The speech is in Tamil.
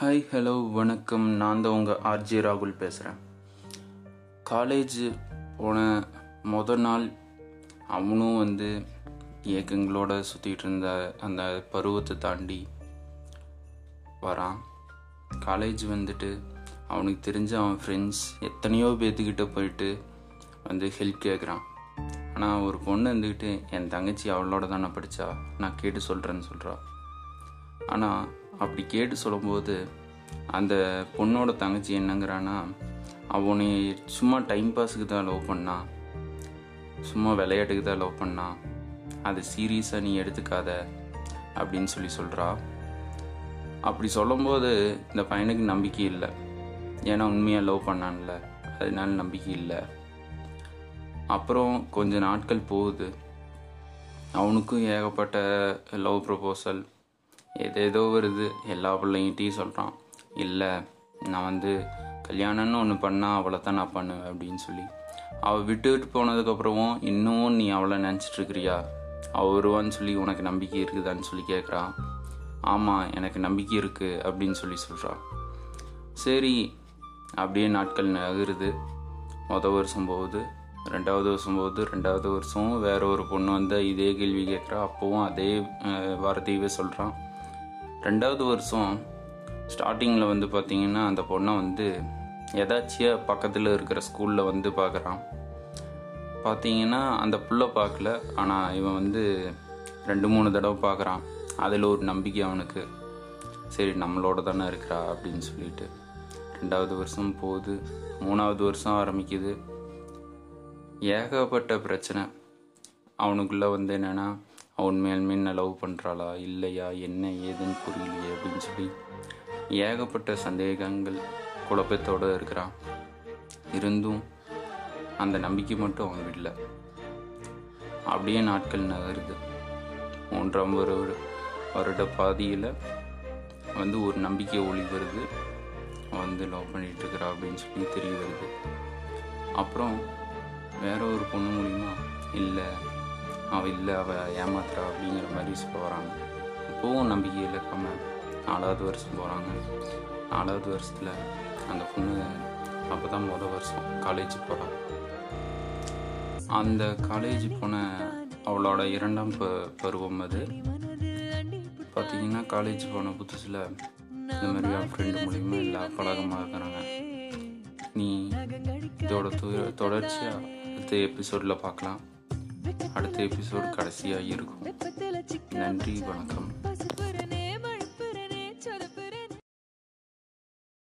ஹாய் ஹலோ வணக்கம். நான் தான் உங்கள் ஆர்ஜே ராகுல் பேசுகிறேன் காலேஜ் போன மொதல் நாள் அவனும் வந்து ஏக்கங்களோட சுற்றிட்டு இருந்த அந்த பருவத்தை தாண்டி வரான். காலேஜ் வந்துட்டு அவனுக்கு தெரிஞ்ச அவன் ஃப்ரெண்ட்ஸ் எத்தனையோ பேத்துக்கிட்ட போயிட்டு வந்து ஹெல்ப் கேட்குறான் ஆனால் ஒரு பொண்ணு இருந்துக்கிட்டு என் தங்கச்சி அவளோட தானே படித்தா நான் கேட்டு சொல்கிறேன்னு சொல்கிறா ஆனால் அப்படி கேட்டு சொல்லும்போது அந்த பொண்ணோட தங்கச்சி என்னங்கிறான்னா அவனை சும்மா டைம் பாஸுக்கு தான் லவ் பண்ணா. சும்மா விளையாட்டுக்கு தான் லவ் பண்ணா. அது சீரியஸாக நீ எடுத்துக்காத. அப்படின்னு சொல்லி சொல்கிறா அப்படி சொல்லும்போது இந்த பையனுக்கு நம்பிக்கை இல்லை. ஏன்னா உண்மையாக லவ் பண்ணான்ல. அதனால நம்பிக்கை இல்லை. அப்புறம் கொஞ்ச நாட்கள் போகுது. அவனுக்கும் ஏகப்பட்ட லவ் ப்ரப்போசல் ஏதேதோ வருது. எல்லா பிள்ளைங்கிட்டையும் சொல்கிறான் இல்லை நான் வந்து கல்யாணம்னு ஒன்று பண்ணால் அவளை தான் நான் பண்ணுவேன் அப்படின்னு சொல்லி. அவள் விட்டுவிட்டு போனதுக்கப்புறமும் இன்னமும் நீ அவளை நினச்சிட்ருக்கிறியா? அவள் வருவான்னு சொல்லி உனக்கு நம்பிக்கை இருக்குதான்னு சொல்லி கேட்குறான் ஆமாம் எனக்கு நம்பிக்கை இருக்குது அப்படின்னு சொல்லி சொல்கிறான் சரி அப்படியே நாட்கள் நகருது. மொதல் வருஷம் போகுது ரெண்டாவது வருஷம் போகுது ரெண்டாவது வருஷம் வேற ஒரு பொண்ணு வந்து இதே கேள்வி கேட்குறா அப்போவும் அதே வார்த்தையவே சொல்கிறான் ரெண்டாவது வருஷம் ஸ்டார்டிங்கில் வந்து பார்த்தீங்கன்னா அந்த பொண்ணை வந்து எதாச்சியாக பக்கத்தில் இருக்கிற ஸ்கூலில் வந்து பார்க்குறான் பார்த்தீங்கன்னா அந்த புள்ள பார்க்கல ஆனால் இவன் வந்து ரெண்டு மூணு தடவை பார்க்குறான் அதில் ஒரு நம்பிக்கை அவனுக்கு. சரி நம்மளோட தானே இருக்கிறா அப்படின்னு சொல்லிட்டு. ரெண்டாவது வருஷம் போகுது. மூணாவது வருஷம் ஆரம்பிக்குது. ஏகப்பட்ட பிரச்சனை. அவனுக்குள்ளே வந்து என்னென்னா அவன் மேல் மீன் லவ் பண்ணுறாளா இல்லையா? என்ன ஏதுன்னு புரியலையே அப்படின்னு சொல்லி ஏகப்பட்ட சந்தேகங்கள் குழப்பத்தோடு இருக்கிறான். இருந்தும் அந்த நம்பிக்கை மட்டும் அவன் விடல. அப்படியே நாட்கள் நகருது. மூன்றாம் வருட வருட பாதியில் வந்து ஒரு நம்பிக்கை ஒளி வருது. அவன் வந்து லவ் பண்ணிட்டு இருக்கிறா அப்படின்னு சொல்லி தெரிய வருது. அப்புறம் வேற ஒரு பொண்ணு மூலிமா இல்லை அவள் இல்லை அவள் ஏமாத்துறா அப்படிங்கிற மாதிரி சொல்ல வராங்க. இப்போவும் நம்பிக்கை இழக்காம நாலாவது வருஷம் போகிறாங்க நாலாவது வருஷத்தில் அந்த பொண்ணு அப்போ தான் மொதல் வருஷம் காலேஜ் போகிறாள் அந்த காலேஜ் போன அவளோட இரண்டாம் ப பருவம் அது. பார்த்தீங்கன்னா காலேஜ் போன புதுசில் இந்த மாதிரி என் ஃப்ரெண்டு மூலியமாக எல்லா பழக்கமாக இருக்கிறாங்க நீ இதோட து- தொடர்ச்சியாக அடுத்த எபிசோடில் பார்க்கலாம் அடுத்த எபிசோடு கடைசியாக இருக்கும். நன்றி வணக்கம்.